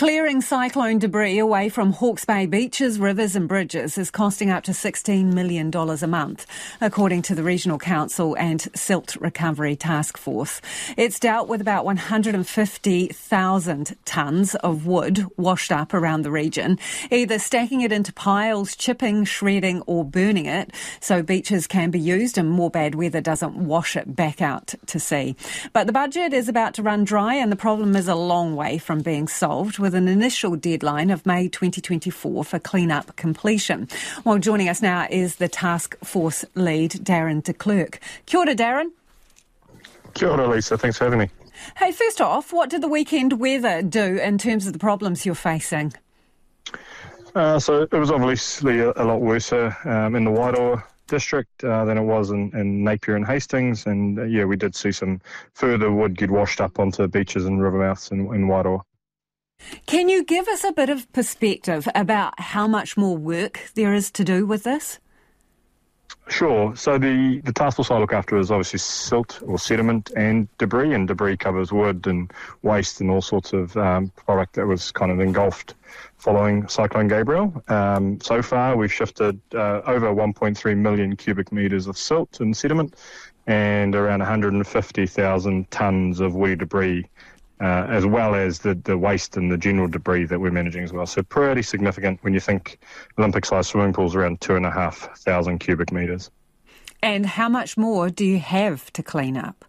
Clearing cyclone debris away from Hawke's Bay beaches, rivers and bridges is costing up to $16 million a month, according to the Regional Council and Silt Recovery Task Force. It's dealt with about 150,000 tonnes of wood washed up around the region, either stacking it into piles, chipping, shredding or burning it so beaches can be used and more bad weather doesn't wash it back out to sea. But the budget is about to run dry and the problem is a long way from being solved with an initial deadline of May 2024 for clean-up completion. Well, joining us now is the task force lead, Darren de Klerk. Kia ora, Darren. Kia ora, Lisa. Thanks for having me. Hey, first off, what did the weekend weather do in terms of the problems you're facing? Uh, so it was obviously a, a lot worse uh, um, in the Wairoa district uh, than it was in, in, Napier and Hastings. And uh, yeah, we did see some further wood get washed up onto beaches and river mouths in, in Wairoa. Can you give us a bit of perspective about how much more work there is to do with this? Sure. So the, the task force I look after is obviously silt or sediment and debris, and debris covers wood and waste and all sorts of um, product that was kind of engulfed following Cyclone Gabrielle. Um, so far, we've shifted uh, over 1.3 million cubic metres of silt and sediment and around 150,000 tonnes of woody debris uh, as well as the, the waste and the general debris that we're managing as well. So pretty significant when you think Olympic-sized swimming pools around two and a half thousand cubic metres. And how much more do you have to clean up?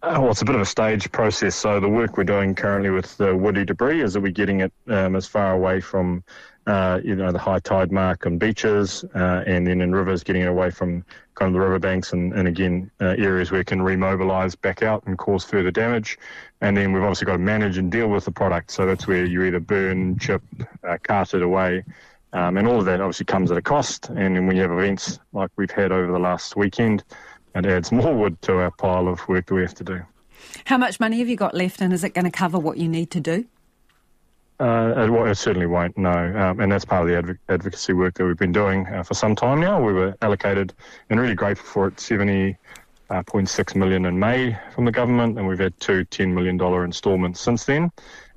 Uh, well, it's a bit of a stage process. So the work we're doing currently with the woody debris is that we're getting it um, as far away from, uh, you know, the high tide mark on beaches, uh, and then in rivers, getting it away from kind of the riverbanks and, and again uh, areas where it can remobilise back out and cause further damage. And then we've obviously got to manage and deal with the product. So that's where you either burn, chip, uh, cart it away. Um, and all of that obviously comes at a cost. And then when you have events like we've had over the last weekend, it adds more wood to our pile of work that we have to do. How much money have you got left, and is it going to cover what you need to do? Uh, it, it, certainly won't, no. Um, and that's part of the adv- advocacy work that we've been doing uh, for some time now. We were allocated, and really grateful for it, 70.6 uh, in May from the government, and we've had two $10 million instalments since then.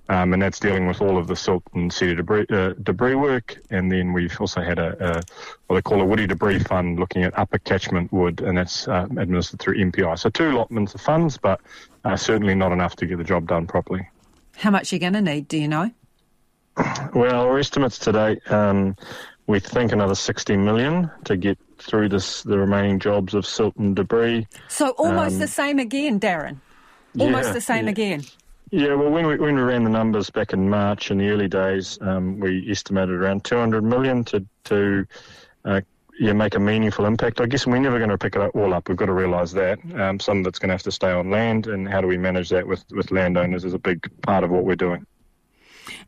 Um, and that's dealing with all of the silt and cedar debris, uh, debris work. And then we've also had a, a, what they call a woody debris fund looking at upper catchment wood, and that's uh, administered through MPI. So two allotments of funds, but uh, certainly not enough to get the job done properly. How much are you going to need? Do you know? Well, our estimates today, um, we think another 60 million to get through this the remaining jobs of silt and debris. So almost um, the same again, Darren. Almost yeah, the same yeah. again. Yeah, well, when we when we ran the numbers back in March in the early days, um, we estimated around 200 million to to uh, yeah make a meaningful impact. I guess we're never going to pick it all up. We've got to realise that um, some of it's going to have to stay on land, and how do we manage that with with landowners is a big part of what we're doing.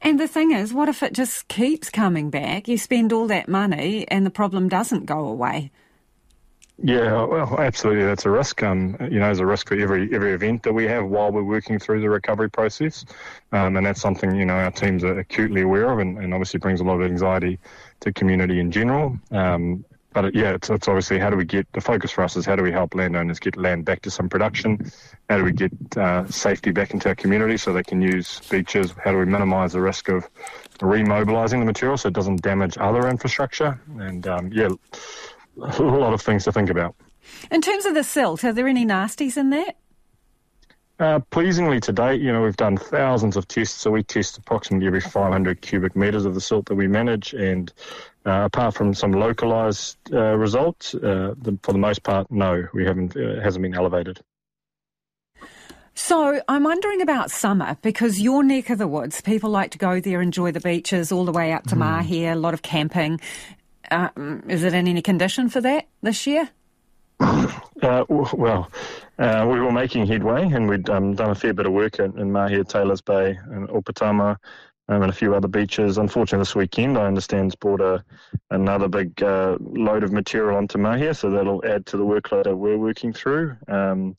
And the thing is, what if it just keeps coming back? You spend all that money, and the problem doesn't go away. Yeah, well, absolutely, that's a risk. Um, you know, there's a risk for every every event that we have while we're working through the recovery process, um, and that's something you know our teams are acutely aware of, and, and obviously brings a lot of anxiety to community in general. Um, but it, yeah, it's, it's, obviously how do we get the focus for us is how do we help landowners get land back to some production? How do we get uh, safety back into our community so they can use beaches? How do we minimise the risk of remobilising the material so it doesn't damage other infrastructure? And um, yeah a lot of things to think about. In terms of the silt, are there any nasties in that? Uh, pleasingly to date, you know, we've done thousands of tests, so we test approximately every 500 cubic metres of the silt that we manage, and uh, apart from some localised uh, results, uh, the, for the most part, no, we haven't. It hasn't been elevated. So I'm wondering about summer because your neck of the woods, people like to go there, enjoy the beaches all the way up to mm. Mahia, a lot of camping. Uh, is it in any condition for that this year? Uh, well, uh, we were making headway and we'd um, done a fair bit of work in, in Mahia, Taylor's Bay, and Opoutama, um, and a few other beaches. Unfortunately, this weekend, I understand, has brought a, another big uh, load of material onto Mahia, so that'll add to the workload that we're working through. Um,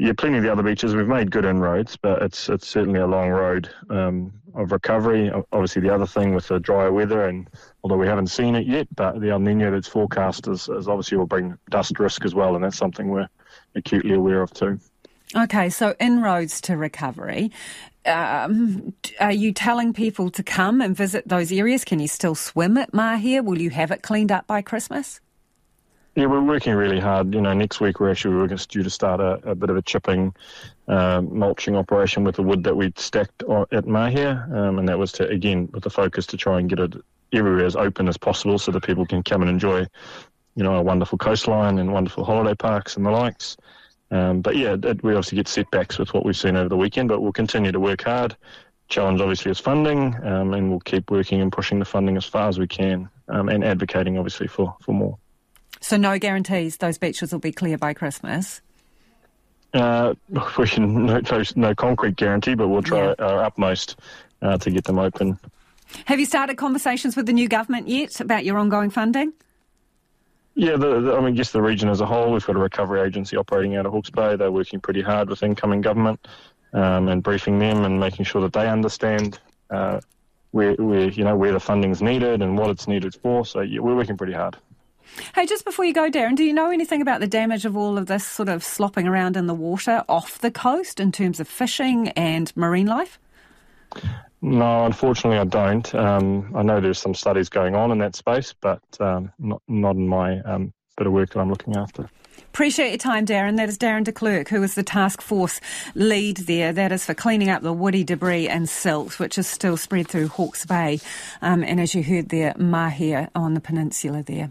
yeah, plenty of the other beaches we've made good inroads, but it's it's certainly a long road um, of recovery. Obviously, the other thing with the drier weather, and although we haven't seen it yet, but the El Nino that's forecast is, is obviously will bring dust risk as well, and that's something we're acutely aware of too. Okay, so inroads to recovery. um, are you telling people to come and visit those areas? Can you still swim at Mahia? Will you have it cleaned up by Christmas? Yeah, we're working really hard. You know, next week we're actually we're due to start a, a bit of a chipping, uh, mulching operation with the wood that we'd stacked at Mahia, um, and that was to again with the focus to try and get it everywhere as open as possible so that people can come and enjoy, you know, a wonderful coastline and wonderful holiday parks and the likes. Um, but yeah, it, we obviously get setbacks with what we've seen over the weekend, but we'll continue to work hard. Challenge obviously is funding, um, and we'll keep working and pushing the funding as far as we can, um, and advocating obviously for, for more. So no guarantees those beaches will be clear by Christmas. Uh, we can no, no, concrete guarantee, but we'll try yeah. our utmost uh, to get them open. Have you started conversations with the new government yet about your ongoing funding? Yeah, the, the, I mean, just the region as a whole. We've got a recovery agency operating out of Hawke's Bay. They're working pretty hard with incoming government um, and briefing them and making sure that they understand uh, where, where you know where the funding's needed and what it's needed for. So yeah, we're working pretty hard. Hey, just before you go, Darren, do you know anything about the damage of all of this sort of slopping around in the water off the coast in terms of fishing and marine life? No, unfortunately, I don't. Um, I know there's some studies going on in that space, but um, not not in my um, bit of work that I'm looking after. Appreciate your time, Darren. That is Darren de who is the task force lead there. That is for cleaning up the woody debris and silt, which is still spread through Hawke's Bay. Um, and as you heard there, Mahia on the peninsula there.